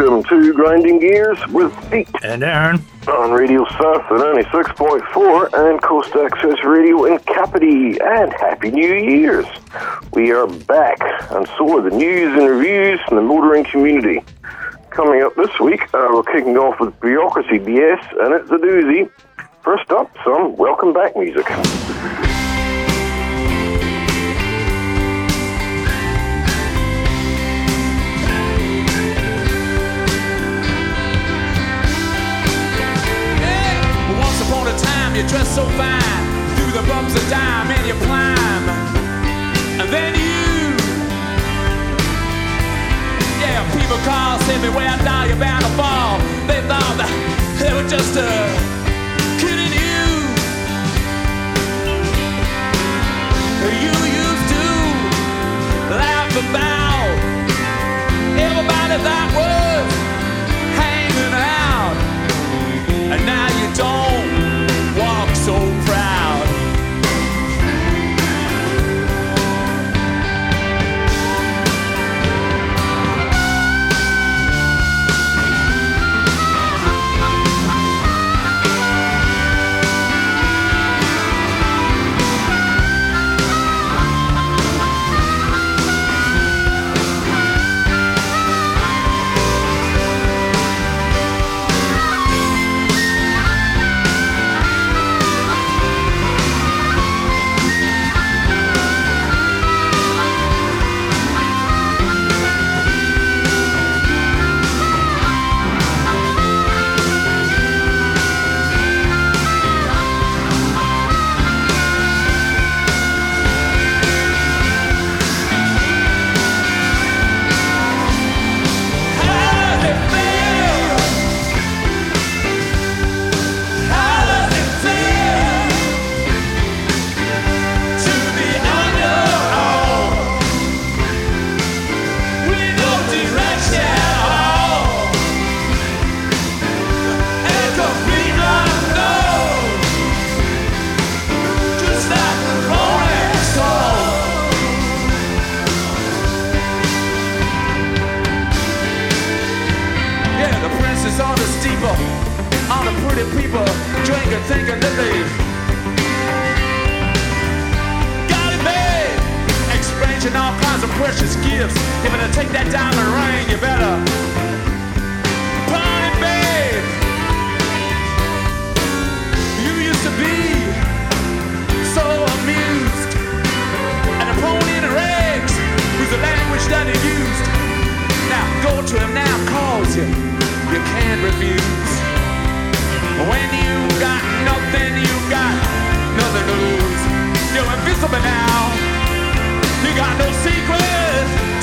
Welcome to Grinding Gears with Pete And Aaron. on Radio South at 96.4 and Coast Access Radio in Kapiti. And Happy New Year's! We are back, and so are the news and reviews from the motoring community. Coming up this week, uh, we're kicking off with Bureaucracy BS, and it's a doozy. First up, some welcome back music. It made. Exchanging all kinds of precious gifts. If take that diamond ring, you better babe. You used to be so amused. A pony in rags the language that used. Now go to him now, calls you. You can't refuse. When you got nothing, you got nothing to lose. You're invisible now. You got no secret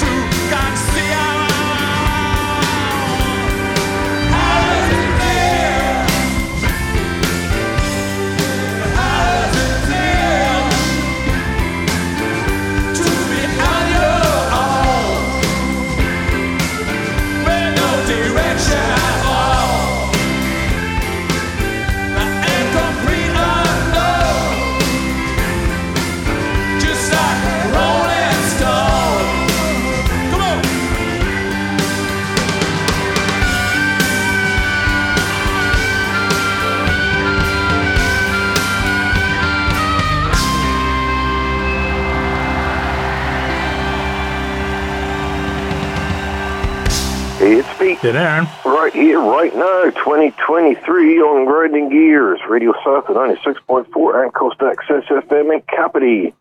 It's Aaron. Right here, right now, 2023 on Grinding Gears, Radio South at 96.4 and Coast Access FM in Kapiti.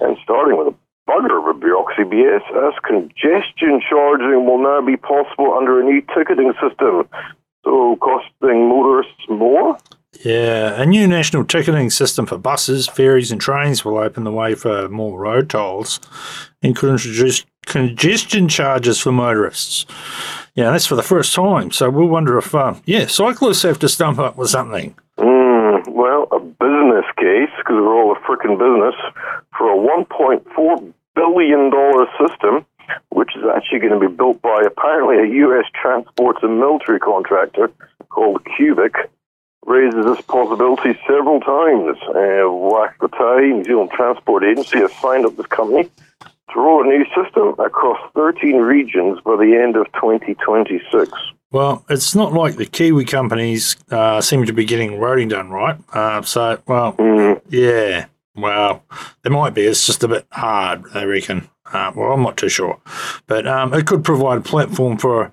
And starting with a bugger of a bureaucracy BS, as congestion charging will now be possible under a new ticketing system. So, costing motorists more? Yeah, a new national ticketing system for buses, ferries, and trains will open the way for more road tolls and could introduce congestion charges for motorists. Yeah, that's for the first time. So we'll wonder if, uh, yeah, cyclists have to stump up with something. Mm, well, a business case, because we're all a frickin' business, for a $1.4 billion system, which is actually going to be built by apparently a U.S. transports and military contractor called Cubic, raises this possibility several times. Uh, Waka Kotahi, New Zealand Transport Agency, has signed up this company to roll a new system across 13 regions by the end of 2026. Well, it's not like the Kiwi companies uh, seem to be getting roading done right. Uh, so, well, Mm, yeah, well, there might be. It's just a bit hard, I reckon. Uh, well, I'm not too sure. But um, it could provide a platform for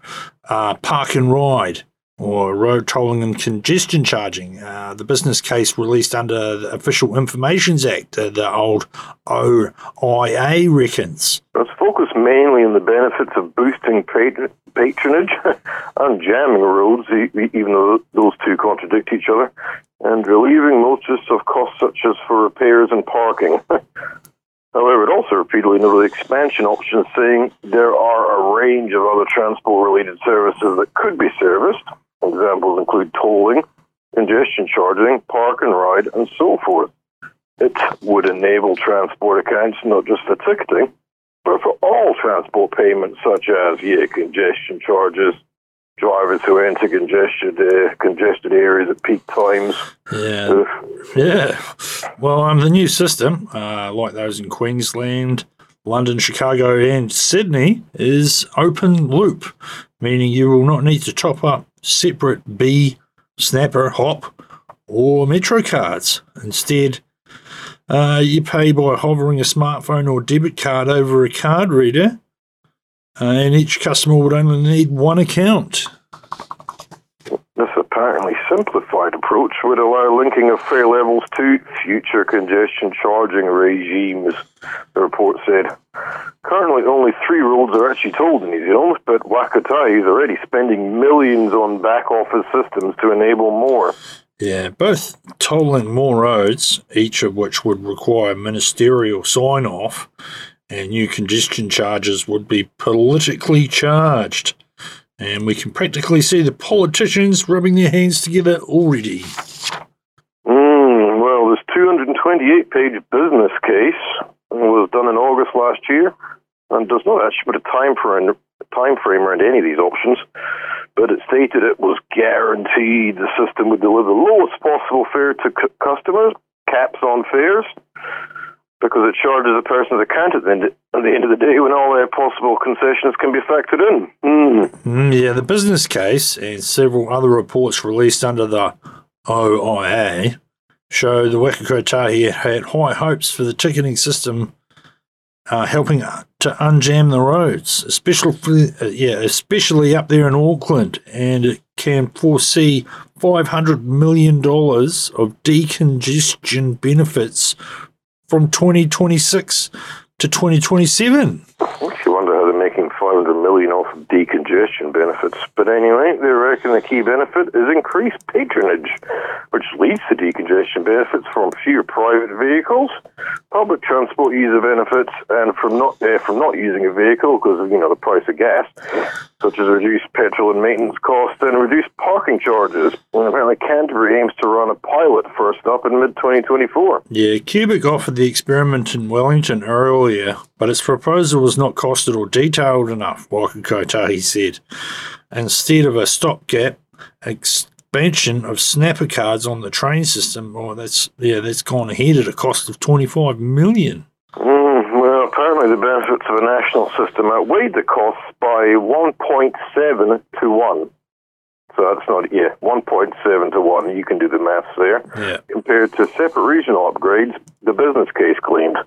uh, park and ride or road tolling and congestion charging. Uh, the business case released under the Official Informations Act, uh, the old OIA reckons. It's focused mainly on the benefits of boosting patronage and jamming roads, even though those two contradict each other, and relieving motorists of costs such as for repairs and parking. However, it also repeatedly noted the expansion option, saying there are a range of other transport related services that could be serviced. Examples include tolling, congestion charging, park and ride, and so forth. It would enable transport accounts not just for ticketing, but for all transport payments, such as yeah, congestion charges, drivers who enter congested uh, congested areas at peak times. Yeah. Uh, Yeah. Well, um, the new system, uh, like those in Queensland, London, Chicago, and Sydney, is open loop, meaning you will not need to top up separate B, Snapper, Hop, or Metro cards. Instead, uh, you pay by hovering a smartphone or debit card over a card reader, uh, and each customer would only need one account. This apparently simplified approach would allow linking of fare levels to future congestion charging regimes, the report said. Currently, only three roads are actually tolled in New Zealand, but Waka Kotahi is already spending millions on back office systems to enable more. Yeah, both tolling more roads, each of which would require ministerial sign off, and new congestion charges would be politically charged. And we can practically see the politicians rubbing their hands together already. Mm, well, this 228 page business case was done in August last year and does not actually put a time frame, time frame around any of these options, but it stated it was guaranteed the system would deliver the lowest possible fare to c- customers, caps on fares, because it charges a person's account at the, end, at the end of the day when all their possible concessions can be factored in. Mm. Mm, yeah, the business case and several other reports released under the OIA show the Waka Kotahi had high hopes for the ticketing system uh, helping to unjam the roads, especially uh, yeah, especially up there in Auckland, and it can foresee five hundred million dollars of decongestion benefits from twenty twenty six to twenty twenty seven. Makes you wonder how they're making 500 million off of benefits. But anyway, they reckon the key benefit is increased patronage, which leads to decongestion benefits from fewer private vehicles, public transport user benefits, and from not uh, from not using a vehicle because of you know the price of gas, such as reduced petrol and maintenance costs and reduced parking charges. And apparently, Canterbury aims to run a pilot first up in mid 2024. Yeah, Cubic offered the experiment in Wellington earlier, but its proposal was not costed or detailed enough, Waka Kotahi said. Instead of a stopgap expansion of snapper cards on the train system, or that's yeah, that's gone ahead at a cost of twenty five million. Mm, well, apparently the benefits of a national system outweighed the costs by 1.7 to 1. So that's not, yeah, 1.7 to 1. You can do the maths there. Yeah. Compared to separate regional upgrades, the business case claimed.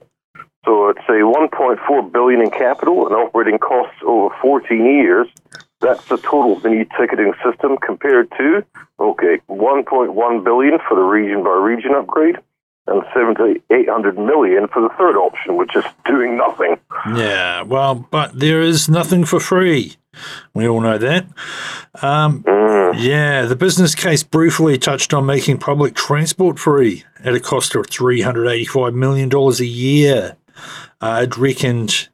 So it's a 1.4 billion in capital and operating costs over 14 years. That's the total of the new ticketing system compared to, okay, 1.1 billion for the region by region upgrade and 7 to 800 million for the third option, which is doing nothing. Yeah, well, but there is nothing for free. We all know that. Um, yeah, the business case briefly touched on making public transport free at a cost of $385 million a year. Uh, it reckoned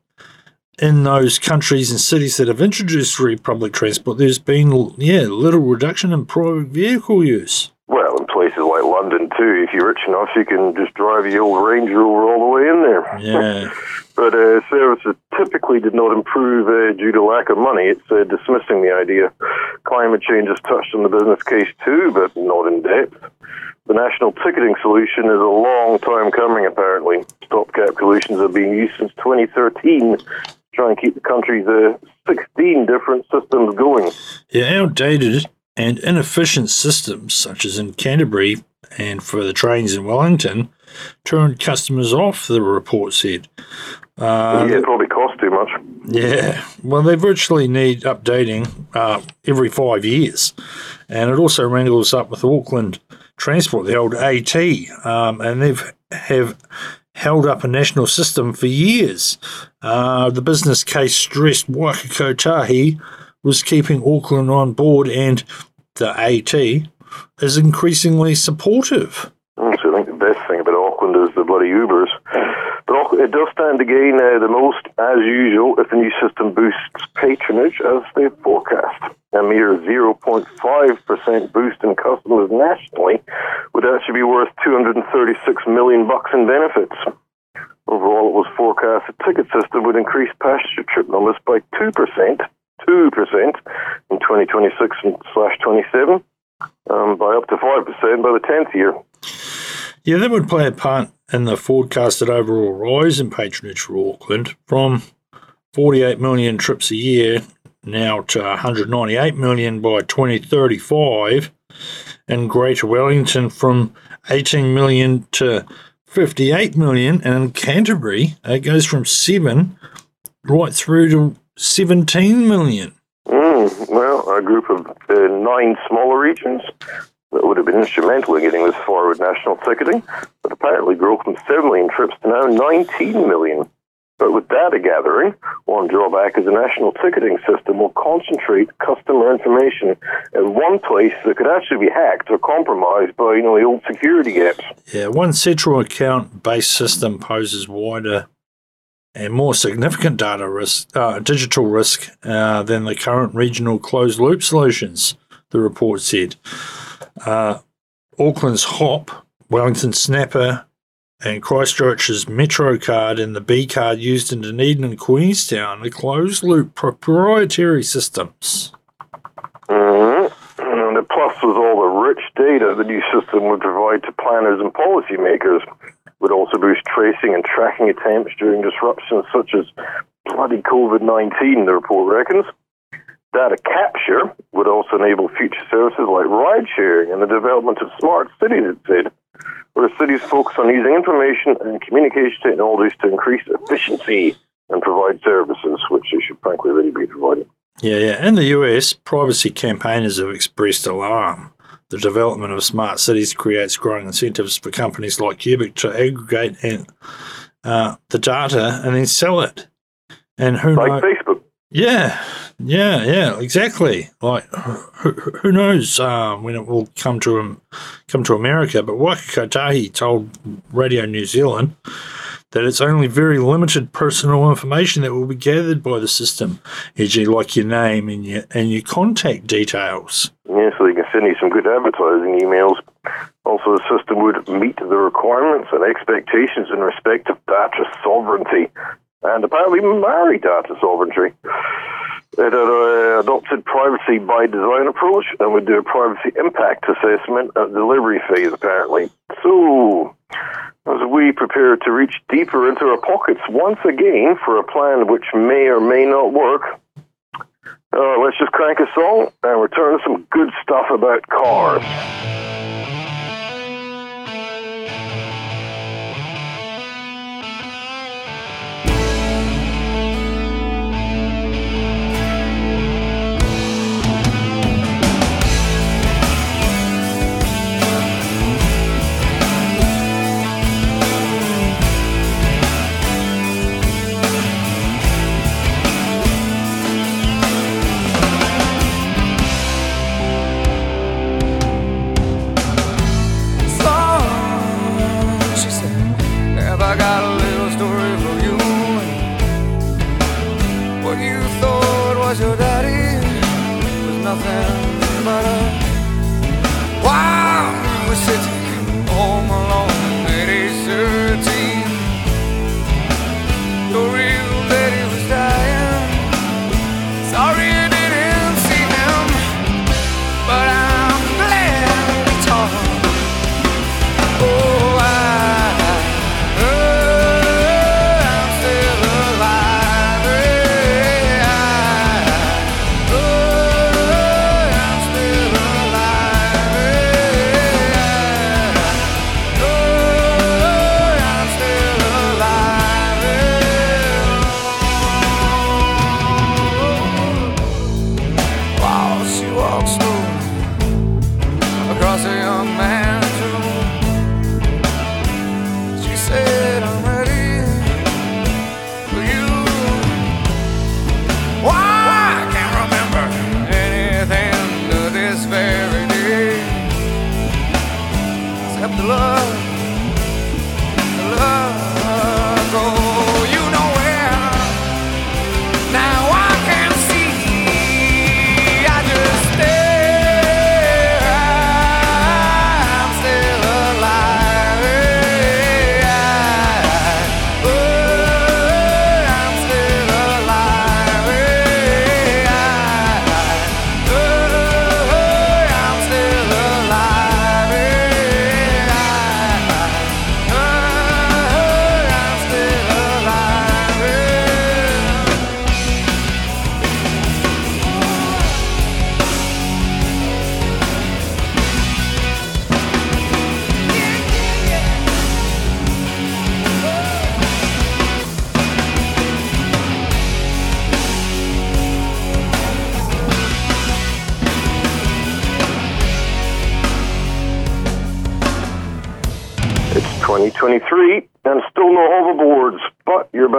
in those countries and cities that have introduced free public transport, there's been, yeah, little reduction in private vehicle use. Well, in places like London too, if you're rich enough, you can just drive your old Range Rover all the way in there. Yeah. But uh, services typically did not improve uh, due to lack of money. It's uh, dismissing the idea. Climate change has touched on the business case too, but not in depth. The national ticketing solution is a long time coming, apparently. Stopgap solutions have been used since 2013 to try and keep the country's uh, 16 different systems going. Yeah, outdated and inefficient systems, such as in Canterbury and for the trains in Wellington, turned customers off, the report said. Uh, yeah, it probably costs too much. Yeah, well, they virtually need updating uh, every five years. And it also wrangles up with Auckland Transport, the old AT, um, and they've have held up a national system for years. Uh, the business case stressed Waka Kotahi was keeping Auckland on board, and the AT is increasingly supportive. Mm, So I think the best thing about Auckland is the bloody Ubers. But Auck- it does stand to gain uh, the most, as usual, if the new system boosts patronage as they forecast. A mere 0.5% boost in customers nationally would actually be worth 236 million bucks in benefits. Overall, it was forecast the ticket system would increase passenger trip numbers by 2%, 2% in 2026 and slash 27, um, by up to 5% by the 10th year. Yeah, that would play a part in the forecasted overall rise in patronage for Auckland from 48 million trips a year now to 198 million by 2035, and Greater Wellington from 18 million to 58 million, and Canterbury it goes from 7 right through to 17 million. Mm, well, a group of uh, nine smaller regions that would have been instrumental in getting this with national ticketing, but apparently grew from 7 million trips to now 19 million. But with data gathering, one drawback is the national ticketing system will concentrate customer information in one place that could actually be hacked or compromised by, you know, the old security gaps. Yeah, one central account based system poses wider and more significant data risk, uh, digital risk uh, than the current regional closed loop solutions, the report said. Uh, Auckland's HOP, Wellington Snapper, and Christchurch's Metro card and the Bee Card used in Dunedin and Queenstown are closed loop proprietary systems. Mm-hmm. And the plus was all the rich data the new system would provide to planners and policymakers. Would also boost tracing and tracking attempts during disruptions such as bloody COVID 19, the report reckons. Data capture would also enable future services like ride sharing and the development of smart cities, it said, where cities focus on using information and communication technologies to increase efficiency and provide services, which they should frankly really be providing. Yeah, yeah. In the US, privacy campaigners have expressed alarm. The development of smart cities creates growing incentives for companies like Cubic to aggregate and uh, the data and then sell it. And who Like knows? Facebook. Yeah, yeah, yeah, exactly. Like, who, who- knows uh, when it will come to come to America? But Waka Kotahi told Radio New Zealand that it's only very limited personal information that will be gathered by the system, e.g., like your name and your and your contact details. Yeah, so they can send you some good advertising emails. Also, the system would meet the requirements and expectations in respect of data sovereignty and apparently Maori data sovereignty. It had uh, adopted privacy by design approach and would do a privacy impact assessment at delivery phase, apparently. So, as we prepare to reach deeper into our pockets once again for a plan which may or may not work, uh, let's just crank a song and return to some good stuff about cars.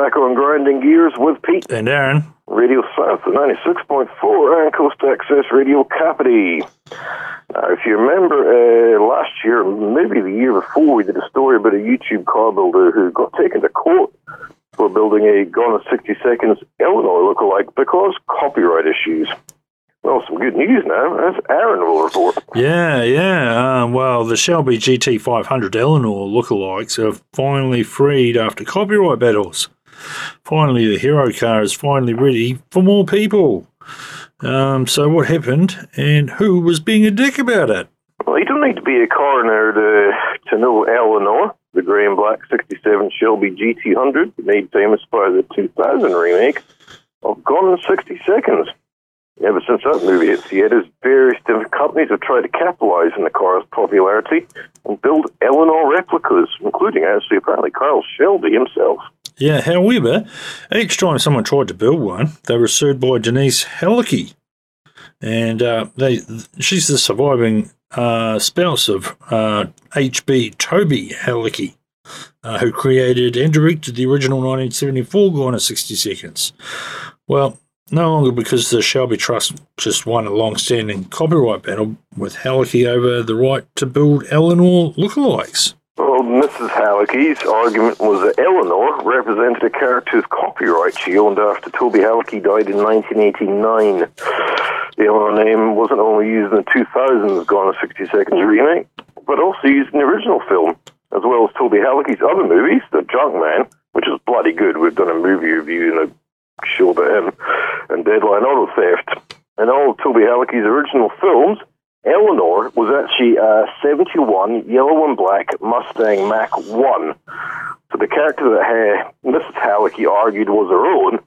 Back on Grinding Gears with Pete. And Aaron, Radio South at 96.4 and Coast Access Radio Kapiti. Now, if you remember uh, last year, maybe the year before, we did a story about a YouTube car builder who got taken to court for building a Gone in 60 Seconds Eleanor lookalike because copyright issues. Well, some good news now, as Aaron will report. Yeah, yeah. Um, well, the Shelby GT500 Eleanor lookalikes are finally freed after copyright battles. Finally, the hero car is finally ready for more people. Um, so, what happened and who was being a dick about it? Well, you don't need to be a coroner to, to know Eleanor, the grey and black 67 Shelby GT100, made famous by the 2000 remake of Gone in 60 Seconds. Ever since that movie hit theaters, various different companies have tried to capitalize on the car's popularity and build Eleanor replicas, including actually apparently Carroll Shelby himself. Yeah, however, each time someone tried to build one, they were sued by Denise Halicki. And uh, they, she's the surviving uh, spouse of uh, H.B. Toby Halicki, uh, who created and directed the original 1974 Gone in 60 Seconds. Well, no longer because the Shelby Trust just won a long standing copyright battle with Halicki over the right to build Eleanor lookalikes. Mrs. Halicki's argument was that Eleanor represented a character's copyright she owned after Toby Halicki died in 1989. The Eleanor name wasn't only used in the 2000s Gone in 60 Seconds remake, but also used in the original film, as well as Toby Halicki's other movies, The Junkman, which is bloody good. We've done a movie review and a show about him, and Deadline Auto Theft. And all of Toby Halicki's original films, Eleanor was actually a 71 yellow and black Mustang Mach 1. So the character that uh, Mrs. Halicki argued was her own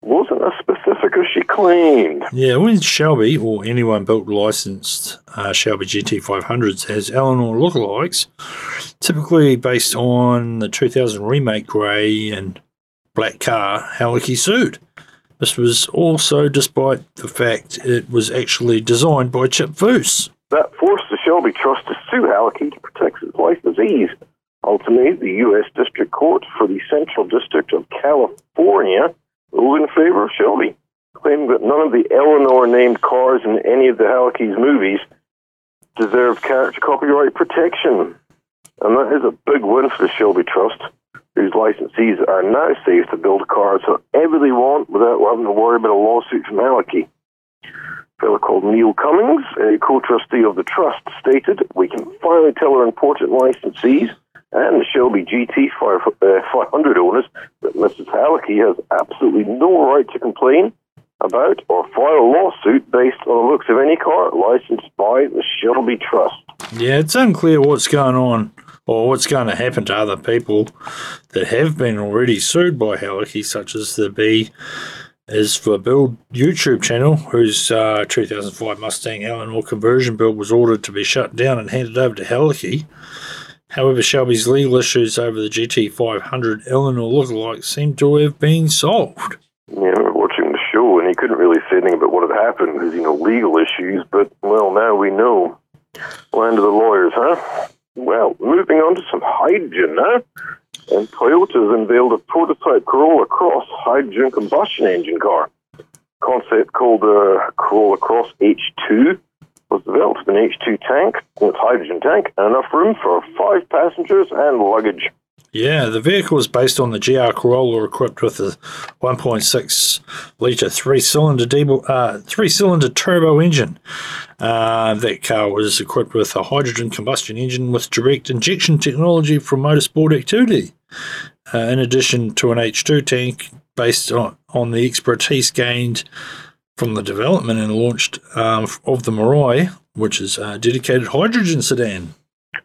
wasn't as specific as she claimed. Yeah, when Shelby or anyone built licensed uh, Shelby GT500s as Eleanor lookalikes, typically based on the 2000 remake grey and black car, Halicki sued. This was also despite the fact it was actually designed by Chip Foose. That forced the Shelby Trust to sue Halicki to protect its licensees. Ultimately, the U.S. District Court for the Central District of California ruled in favor of Shelby, claiming that none of the Eleanor named cars in any of the Halicki's movies deserved character copyright protection. And that is a big win for the Shelby Trust, whose licensees are now safe to build cars however they want without having to worry about a lawsuit from Halicki. A fellow called Neil Cummings, a co-trustee of the trust, stated, "We can finally tell our important licensees and the Shelby GT 5, uh, 500 owners that Mrs. Halicki has absolutely no right to complain about or file a lawsuit based on the looks of any car licensed by the Shelby Trust." Yeah, it's unclear what's going on or what's going to happen to other people that have been already sued by Halicki, such as the B is for Build YouTube channel, whose uh, 2005 Mustang Eleanor conversion build was ordered to be shut down and handed over to Halicki. However, Shelby's legal issues over the GT500 Eleanor lookalike seem to have been solved. Yeah, I remember watching the show, and he couldn't really say anything about what had happened because, you know, legal issues, but, well, now we know. Land of the lawyers, huh? Well, moving on to some hydrogen now. And Toyota's unveiled a prototype Corolla Cross hydrogen combustion engine car. Concept called uh, Corolla Cross H2 was developed with an H2 tank, with hydrogen tank, and enough room for five passengers and luggage. Yeah, the vehicle is based on the GR Corolla, equipped with a 1.6 liter three-cylinder uh, three-cylinder turbo engine. Uh, that car was equipped with a hydrogen combustion engine with direct injection technology from motorsport activity. Uh, in addition to an H2 tank based on, on the expertise gained from the development and launched um, of the Mirai, which is a dedicated hydrogen sedan.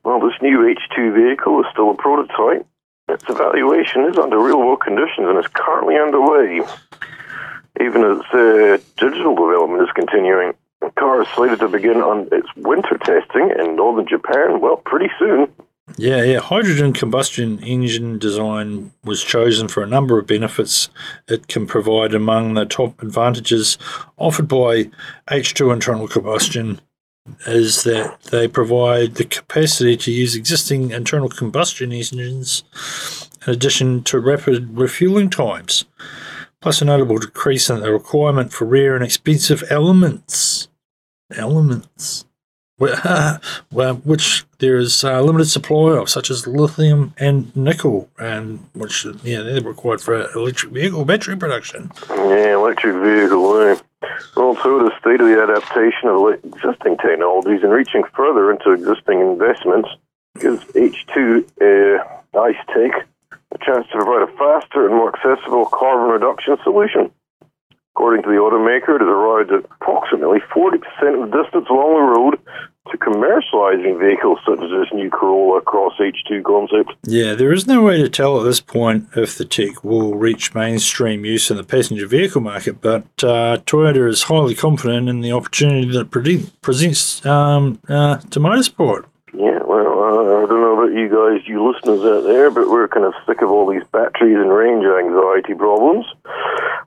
Well, this new H2 vehicle is still a prototype. Its evaluation is under real world conditions and is currently underway. Even as uh, digital development is continuing, the car is slated to begin on its winter testing in northern Japan, well, pretty soon. Yeah, yeah. Hydrogen combustion engine design was chosen for a number of benefits it can provide. Among the top advantages offered by H2 internal combustion is that they provide the capacity to use existing internal combustion engines in addition to rapid refueling times, plus a notable decrease in the requirement for rare and expensive elements. Elements. which there is a limited supply of, such as lithium and nickel, and which yeah they're required for electric vehicle battery production. Yeah, electric vehicle, eh? Well, through the state of the adaptation of existing technologies and reaching further into existing investments gives H2 uh, ICE Tech a chance to provide a faster and more accessible carbon reduction solution. According to the automaker, it has arrived at approximately 40% of the distance along the road to commercializing vehicles such as this new Corolla Cross H2 concept. Yeah, there is no way to tell at this point if the tech will reach mainstream use in the passenger vehicle market, but uh, Toyota is highly confident in the opportunity that it pre- presents um, uh, to motorsport. Yeah, well, uh, I don't know about you guys, you listeners out there, but we're kind of sick of all these batteries and range anxiety problems.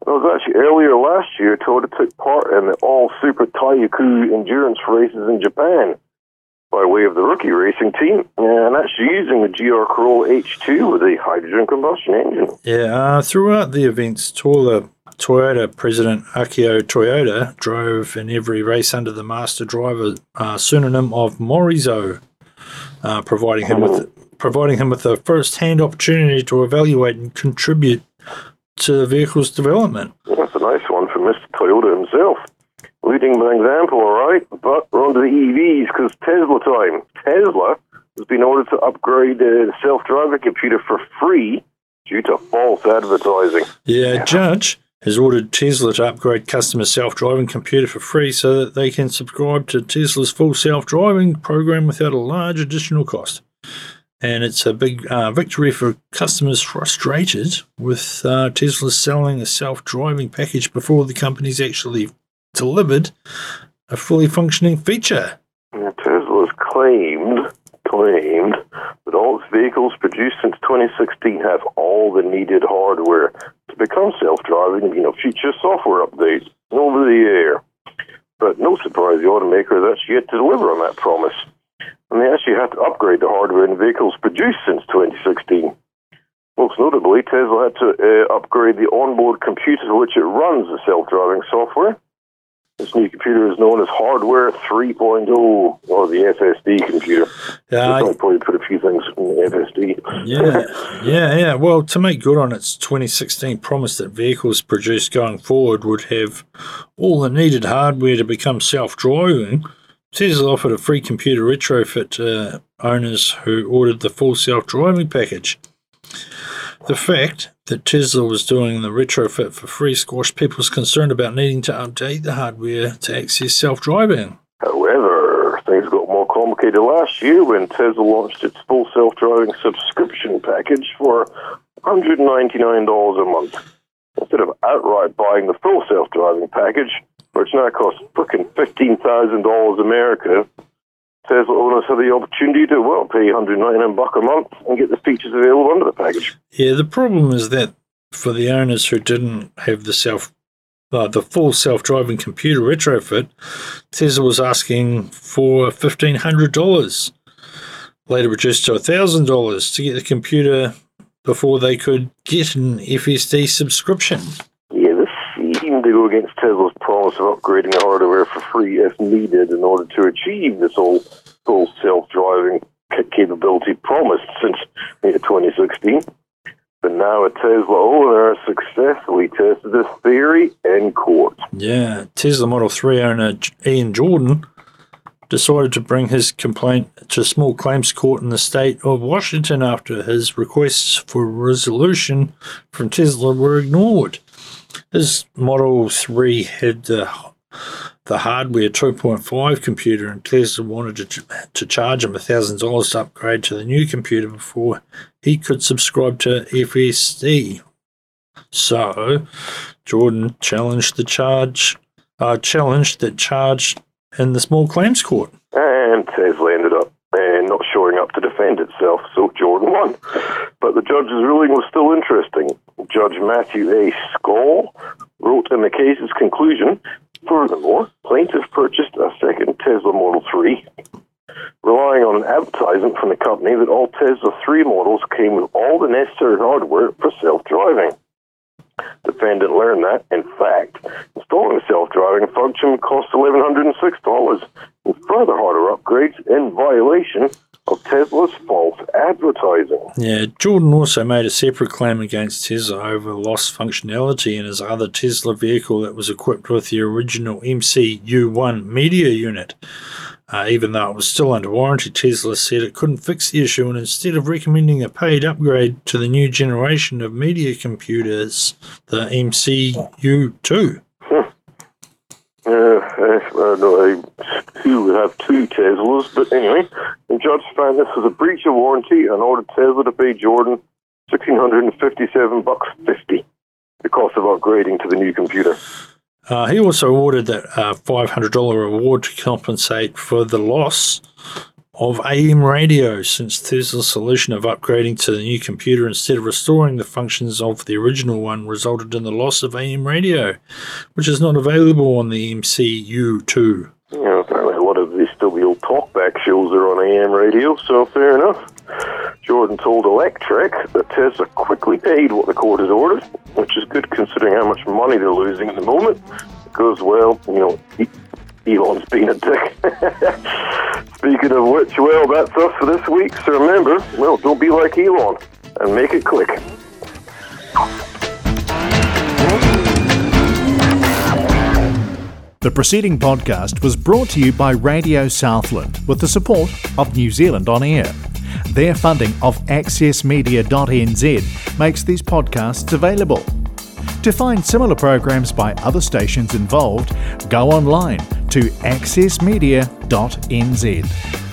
I was actually earlier last year Toyota took part in the all Super Taikyu endurance races in Japan by way of the rookie racing team, and actually using the GR Corolla H2 with a hydrogen combustion engine. Yeah, uh, throughout the events, Toyota, Toyota president Akio Toyoda drove in every race under the master driver uh, pseudonym of Morizo, uh, providing him with providing him with a first-hand opportunity to evaluate and contribute to the vehicle's development. That's a nice one from Mr. Toyota himself. Leading by example, all right, but we're on to the EVs because Tesla time. Tesla has been ordered to upgrade the self-driving computer for free due to false advertising. Yeah, Judge has ordered Tesla to upgrade customer self-driving computer for free so that they can subscribe to Tesla's full self-driving program without a large additional cost. And it's a big uh, victory for customers frustrated with uh, Tesla selling a self-driving package before the company's actually delivered a fully functioning feature. Yeah, Tesla's claimed claimed that all its vehicles produced since 2016 have all the needed hardware to become self-driving. You know, future software updates over the air. But no surprise, the automaker has yet to deliver on that promise. And they actually had to upgrade the hardware in vehicles produced since 2016. Most notably, Tesla had to uh, upgrade the onboard computer to which it runs the self-driving software. This new computer is known as Hardware 3.0, or the FSD computer. Yeah, I'll probably put a few things in the FSD. yeah, yeah, yeah. Well, to make good on its 2016 promise that vehicles produced going forward would have all the needed hardware to become self-driving, Tesla offered a free computer retrofit to owners who ordered the full self-driving package. The fact that Tesla was doing the retrofit for free squashed people's concern about needing to update the hardware to access self-driving. However, things got more complicated last year when Tesla launched its full self-driving subscription package for $199 a month. Instead of outright buying the full self-driving package, which now costs frickin' $15,000 America, Tesla owners have the opportunity to, well, pay 199 buck a month and get the features available under the package. Yeah, the problem is that for the owners who didn't have the self uh, the full self-driving computer retrofit, Tesla was asking for fifteen hundred dollars, later reduced to thousand dollars to get the computer before they could get an FSD subscription. To go against Tesla's promise of upgrading the hardware for free if needed in order to achieve this whole full self-driving capability promised since uh, 2016. But now a Tesla owner successfully tested this theory in court. Yeah, Tesla Model 3 owner Ian Jordan decided to bring his complaint to small claims court in the state of Washington after his requests for resolution from Tesla were ignored. His Model 3 had the, the hardware 2.5 computer, and Tesla wanted to, to charge him $1,000 to upgrade to the new computer before he could subscribe to FSD. So, Jordan challenged the charge, uh, challenged that charge in the small claims court. And Tesla ended up uh, not showing up to defend itself, so Jordan won. But the judge's ruling was still interesting. Judge Matthew A. Skoll wrote in the case's conclusion Furthermore, plaintiff purchased a second Tesla Model 3, relying on an advertisement from the company that all Tesla 3 models came with all the necessary hardware for self driving. Defendant learned that, in fact, installing the self-driving function cost $1,106 and further hardware upgrades in violation of Tesla's false advertising. Yeah, Jordan also made a separate claim against Tesla over lost functionality in his other Tesla vehicle that was equipped with the original MCU1 media unit. Uh, even though it was still under warranty, Tesla said it couldn't fix the issue, and instead of recommending a paid upgrade to the new generation of media computers, the MCU2. Uh, no, I, two would have two Teslas, but anyway, the judge found this was a breach of warranty and ordered Tesla to pay Jordan sixteen hundred and fifty-seven bucks fifty, the cost of upgrading to the new computer. Uh, he also awarded that uh, $500 reward to compensate for the loss of AM radio, since Tesla's solution of upgrading to the new computer instead of restoring the functions of the original one resulted in the loss of AM radio, which is not available on the MCU2. You know, apparently a lot of the old talkback shows are on AM radio, so fair enough. Jordan told Electrek that Tesla quickly paid what the court has ordered, which is good considering how much money they're losing at the moment. Because, well, you know, Elon's been a dick. Speaking of which, well, that's us for this week. So remember, well, don't be like Elon and make it click. The preceding podcast was brought to you by Radio Southland with the support of New Zealand On Air. Their funding of accessmedia.nz makes these podcasts available. To find similar programs by other stations involved, go online to accessmedia.nz.